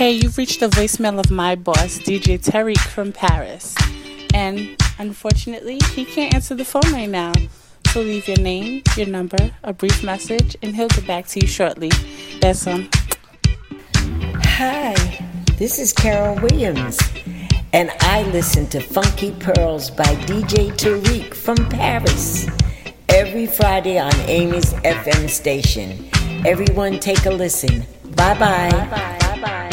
Hey, you've reached the voicemail of my boss, DJ Tarek from Paris. And unfortunately, he can't answer the phone right now. So leave your name, your number, a brief message, and he'll get back to you shortly. That's him. Hi, this is Carol Williams, and I listen to Funky Pearls by DJ Tarek from Paris every Friday on Amy's FM station. Everyone, take a listen. Bye bye. Bye bye. Bye bye.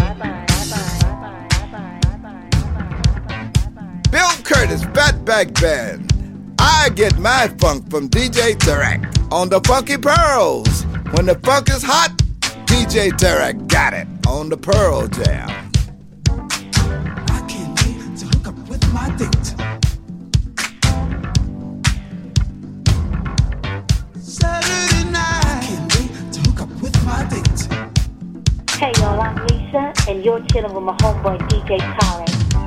It's Curtis Bag Band. I get my funk from DJ Tarek on the Funky Pearls. When the funk is hot, DJ Tarek got it on the Pearl Jam. I can't wait to hook up with my date. Saturday night. I can't wait to hook up with my date. Hey y'all, I'm Lisa, and you're chilling with my homeboy DJ Tarek.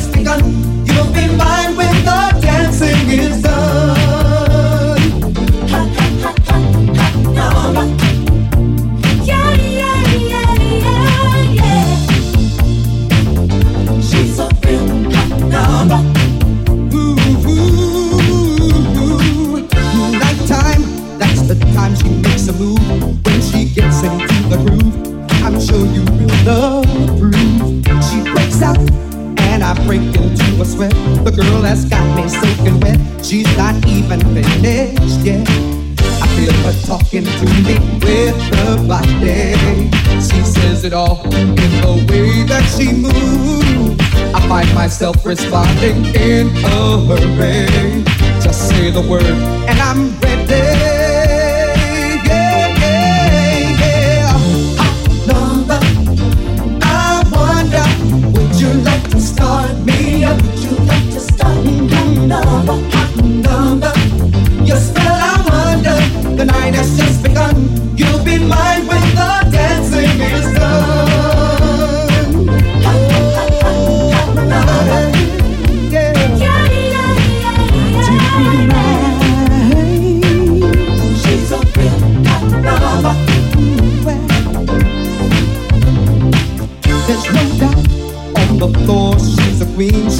myself responding in a hurry. Just say the word, and I'm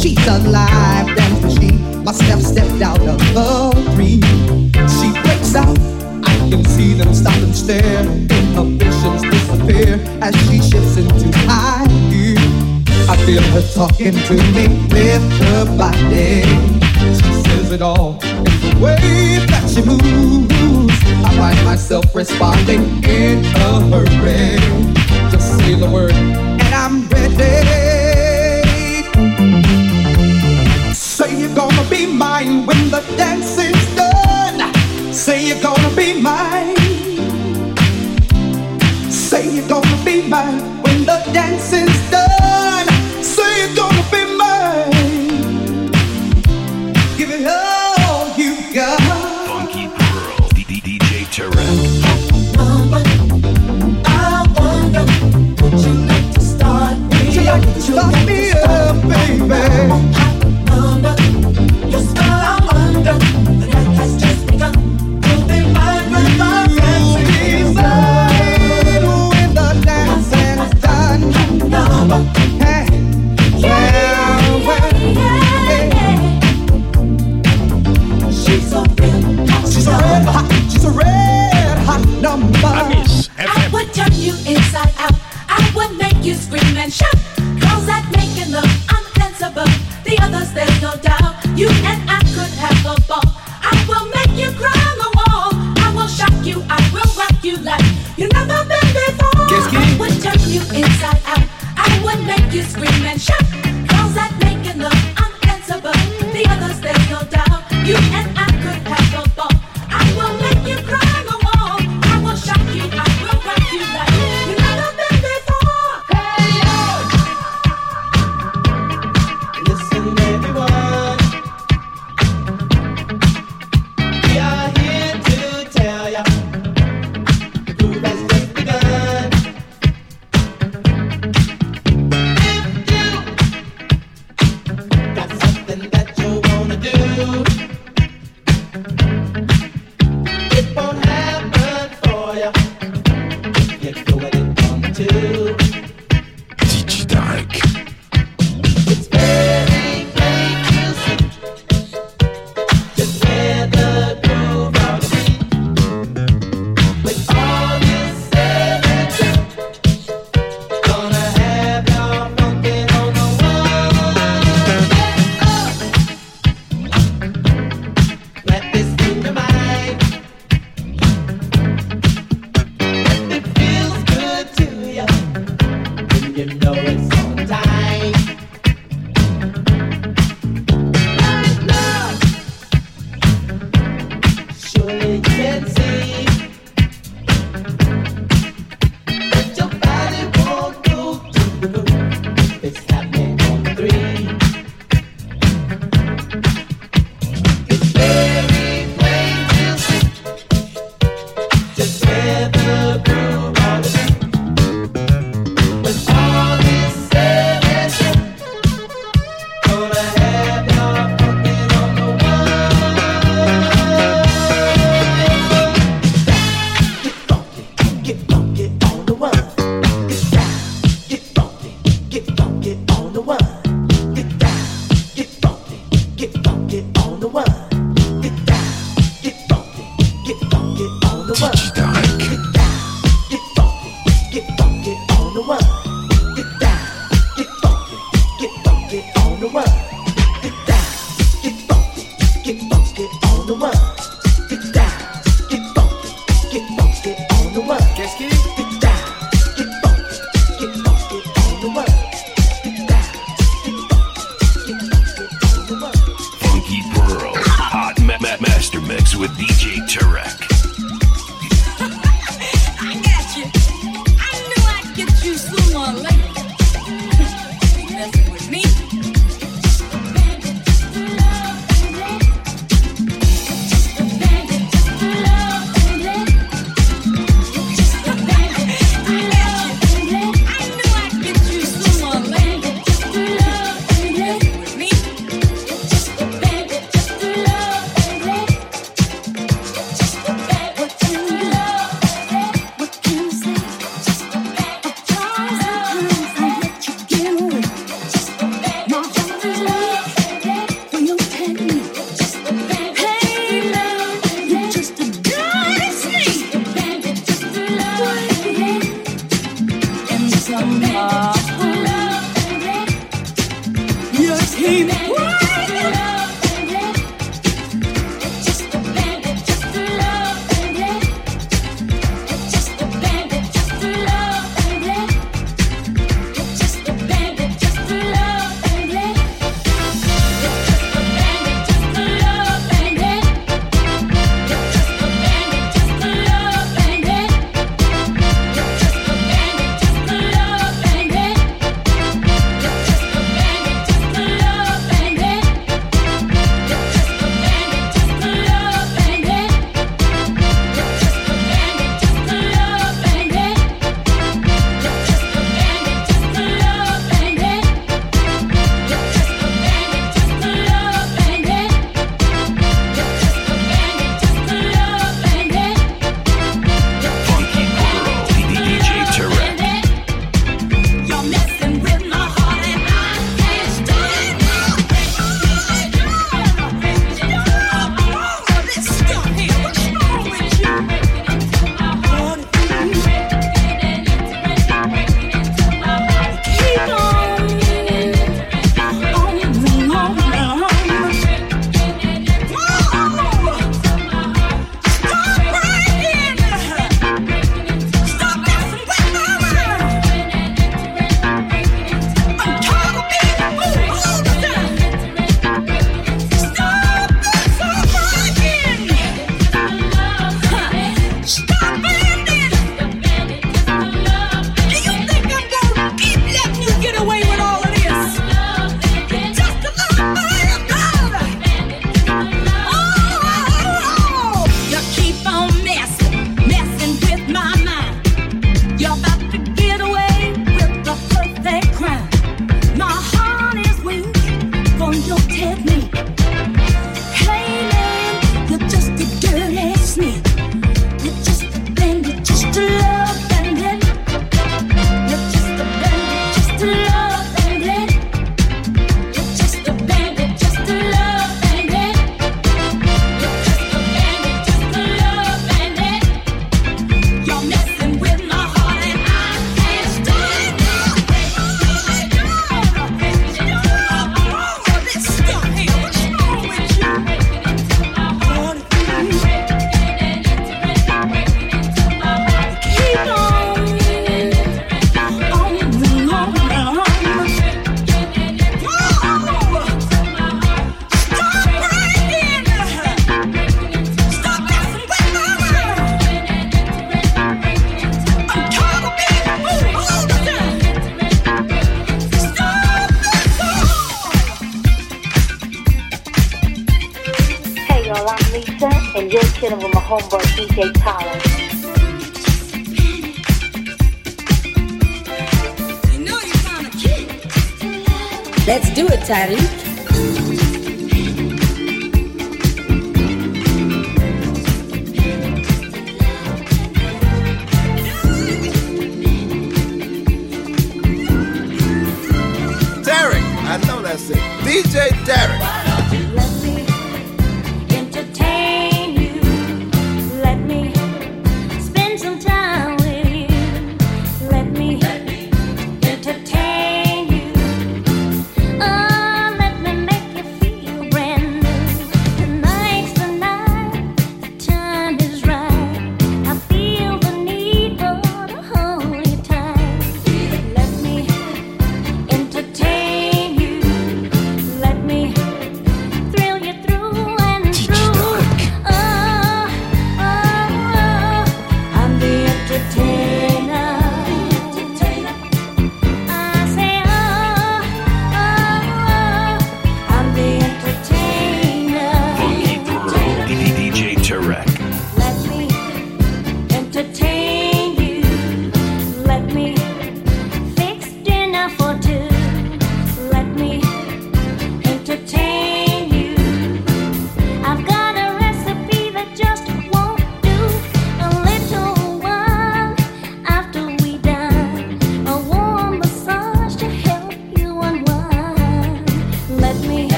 She's alive and she must have stepped out of the dream. She breaks out. I can see them stop and stare. Inhibitions disappear as she shifts into high gear. I feel her talking to me with her body. She says it all in the way that she moves. I find myself responding in a hurry. Just say the word and I'm ready. be mine when the dance is done. Say you're gonna be mine. Say you're gonna be mine when the dance is and shout.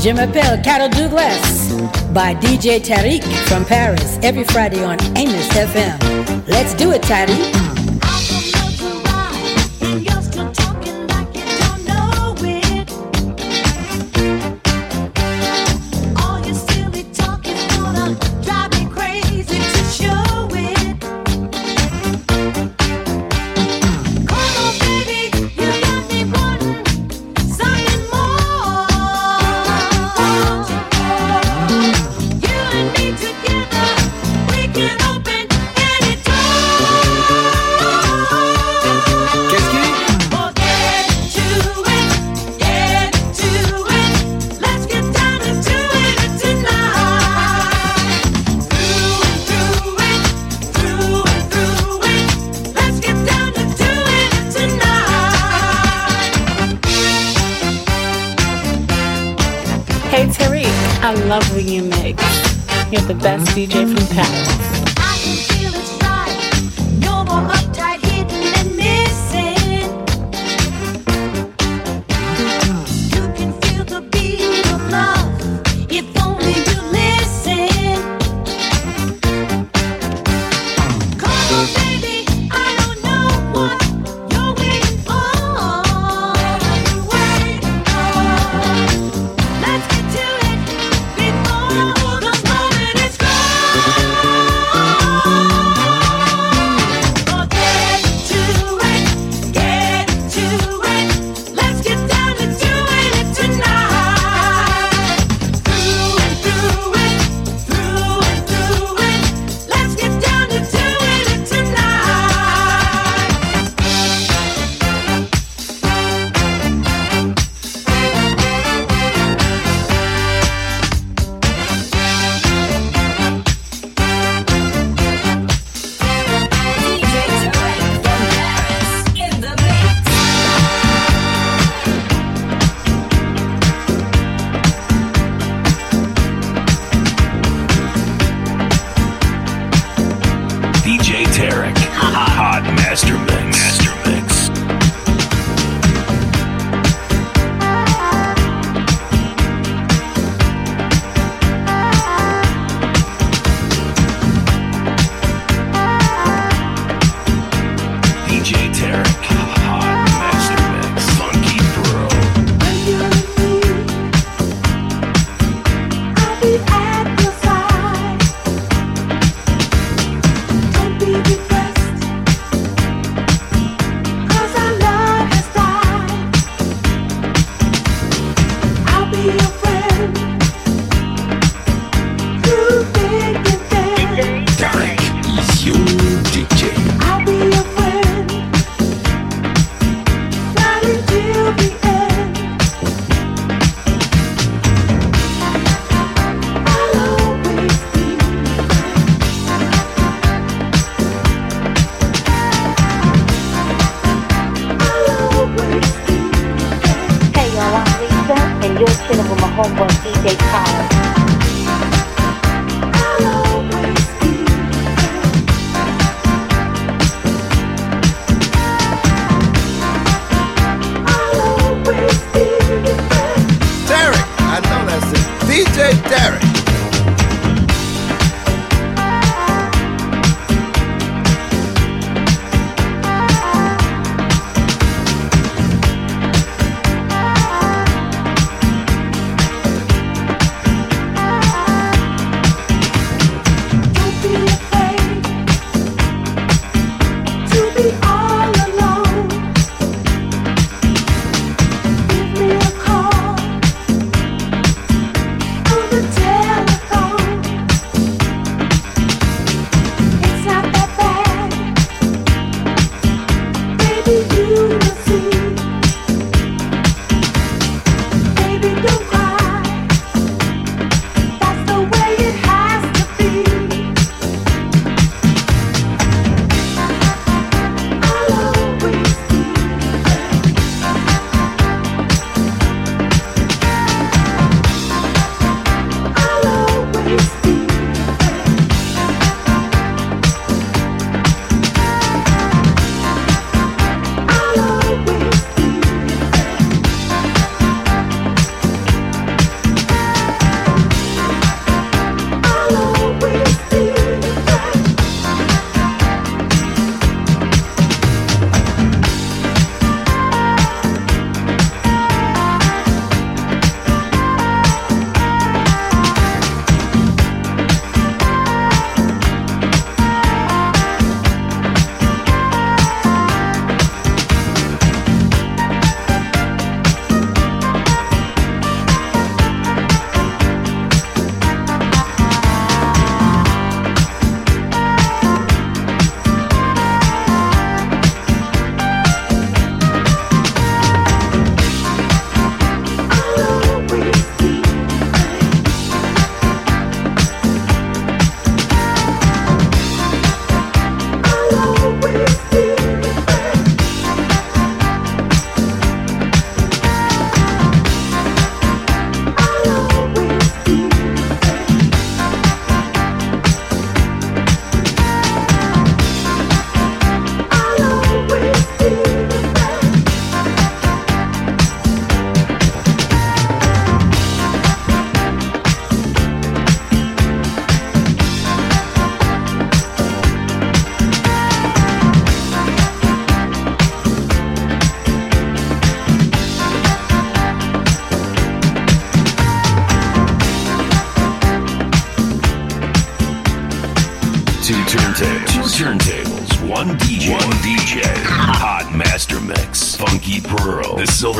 Je m'appelle Carol Douglas by DJ Tarek from Paris every Friday on Amos FM. Let's do it, Tarek.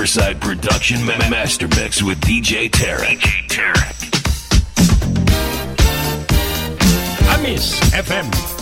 Riverside Production ma- Master Mix with DJ Tarek. DJ Tarek. miss FM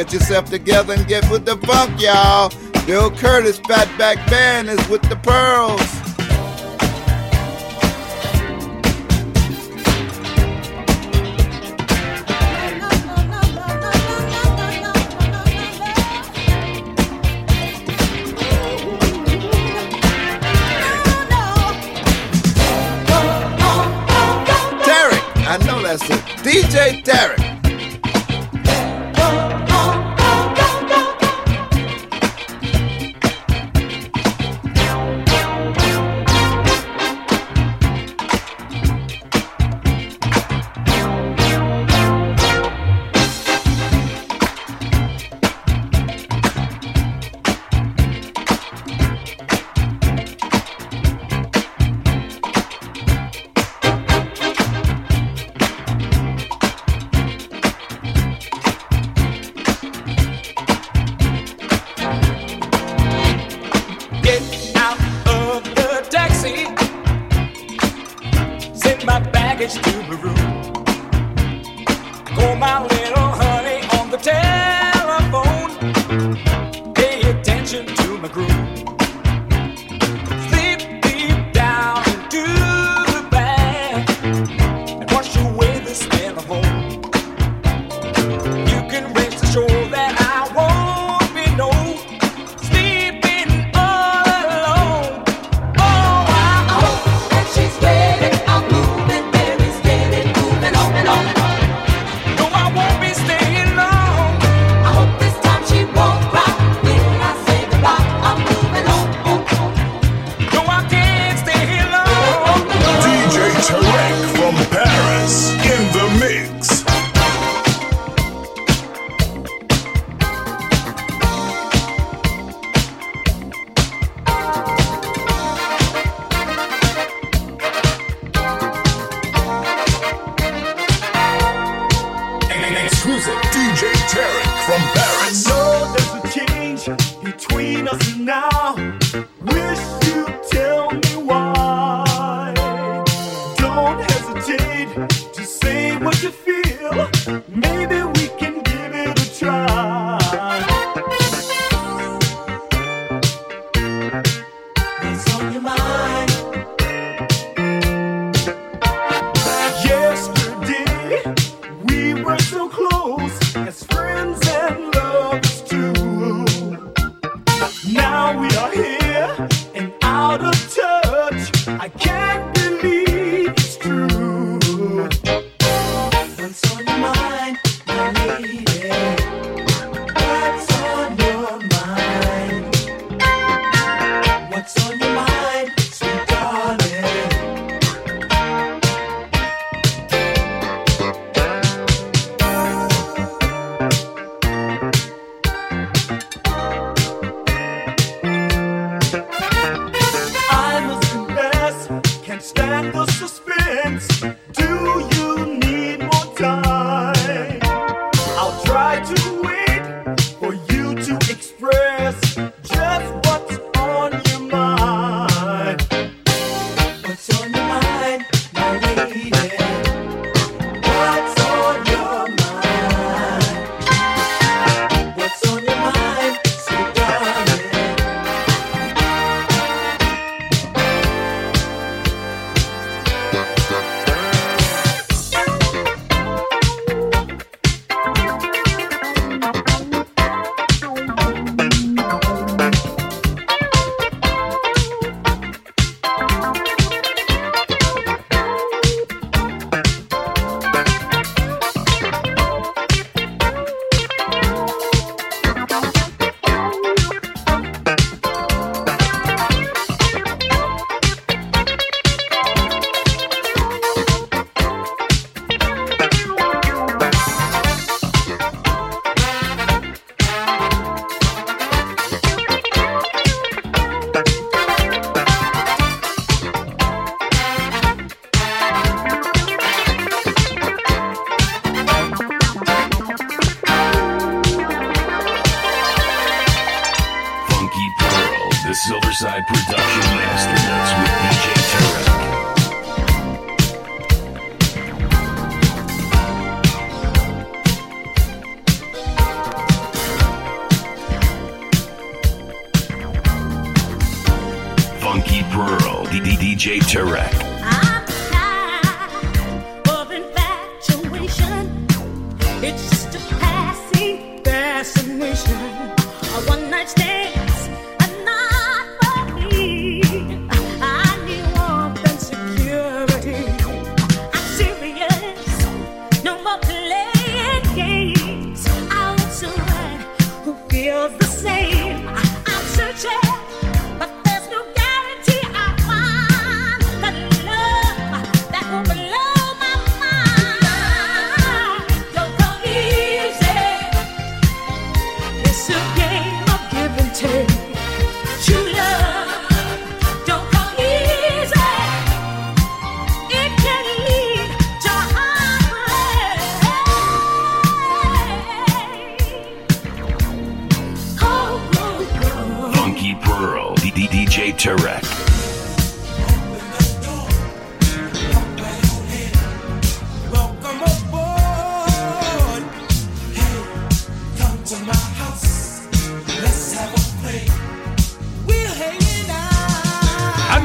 Get yourself together and get with the funk, y'all. Bill Curtis, Fatback Band is with the pearls. I know that's it. DJ Tarek.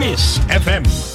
Miss FM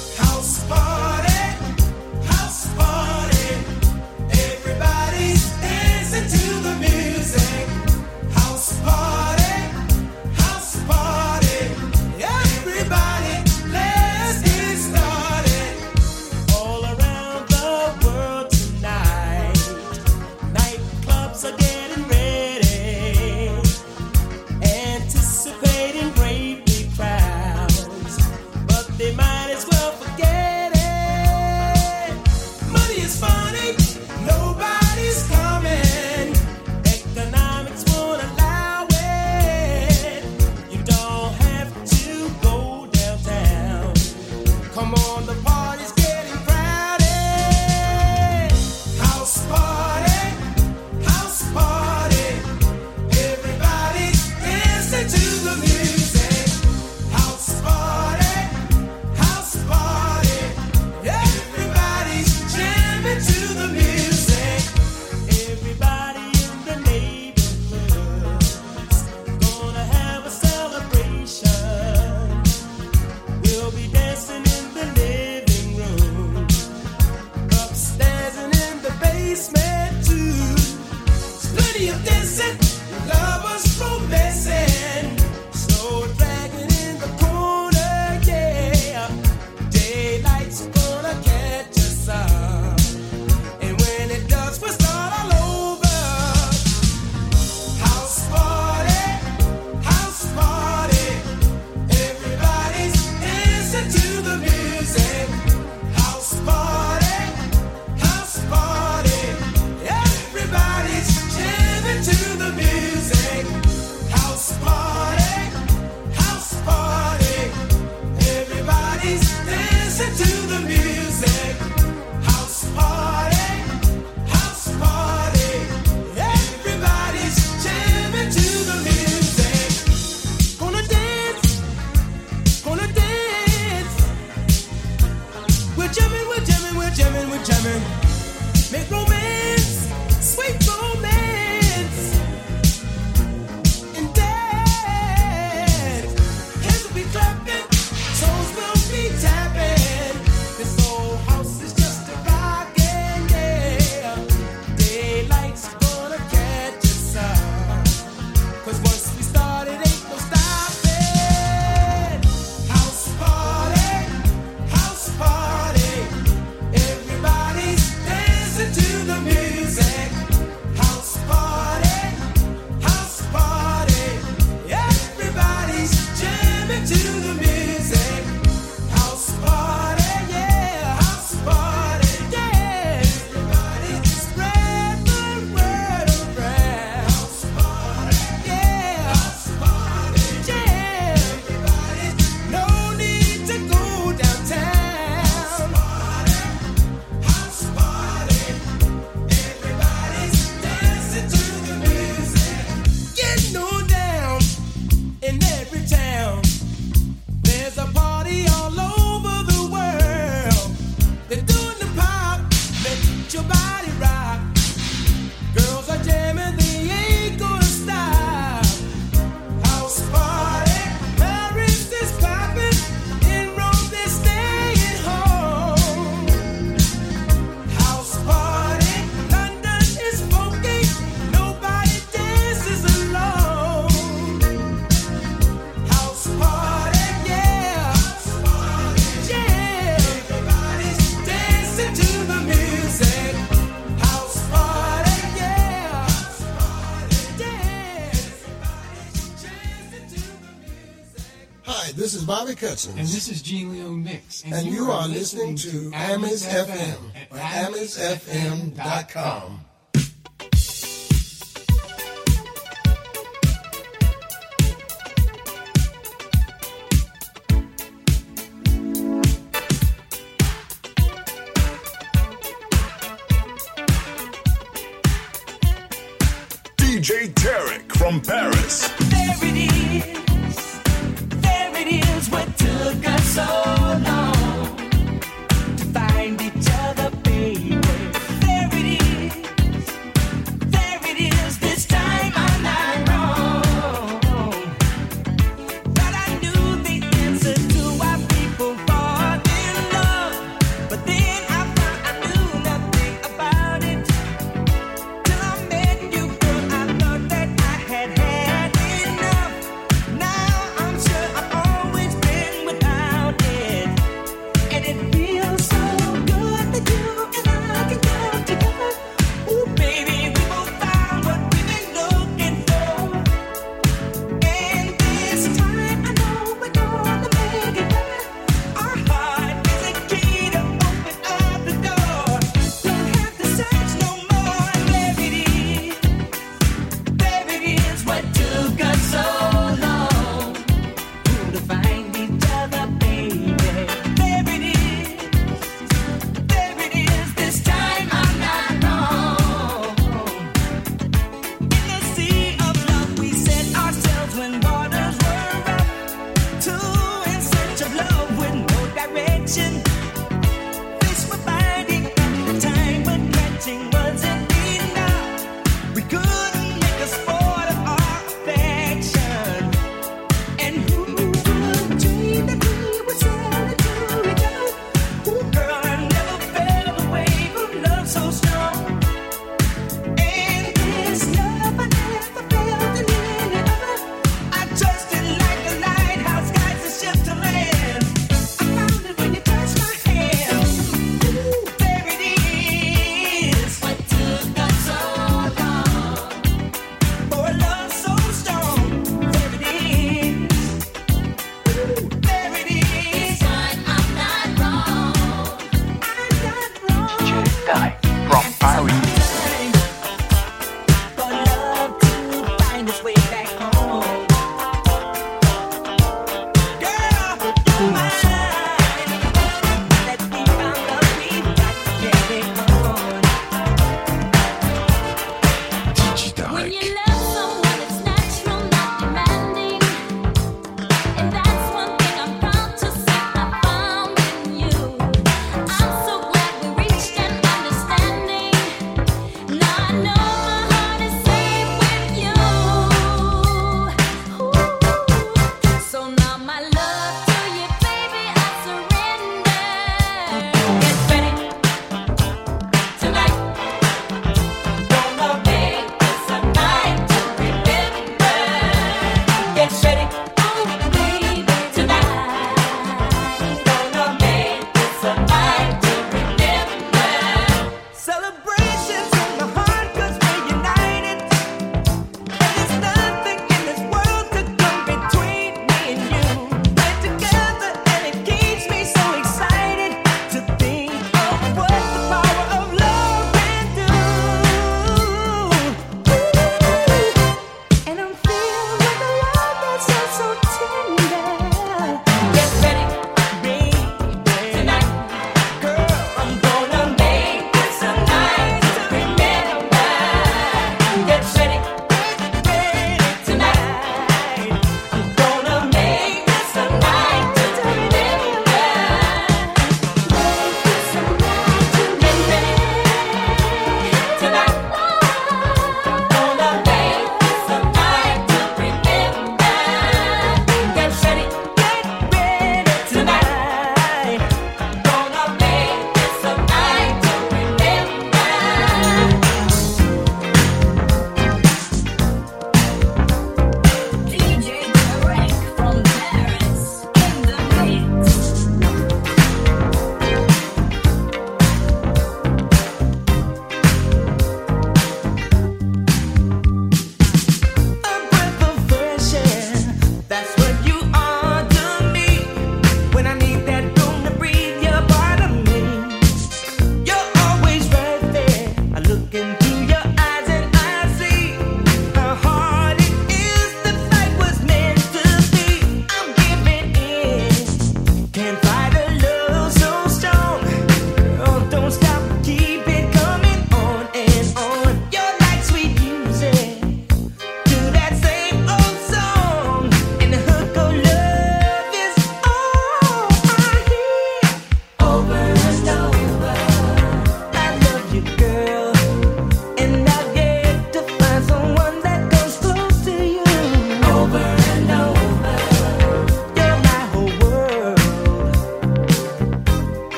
And this is Gene Leo Mix. And, and you, you, are, listening, listening to Amis FM at amisfm.com.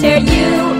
Tear you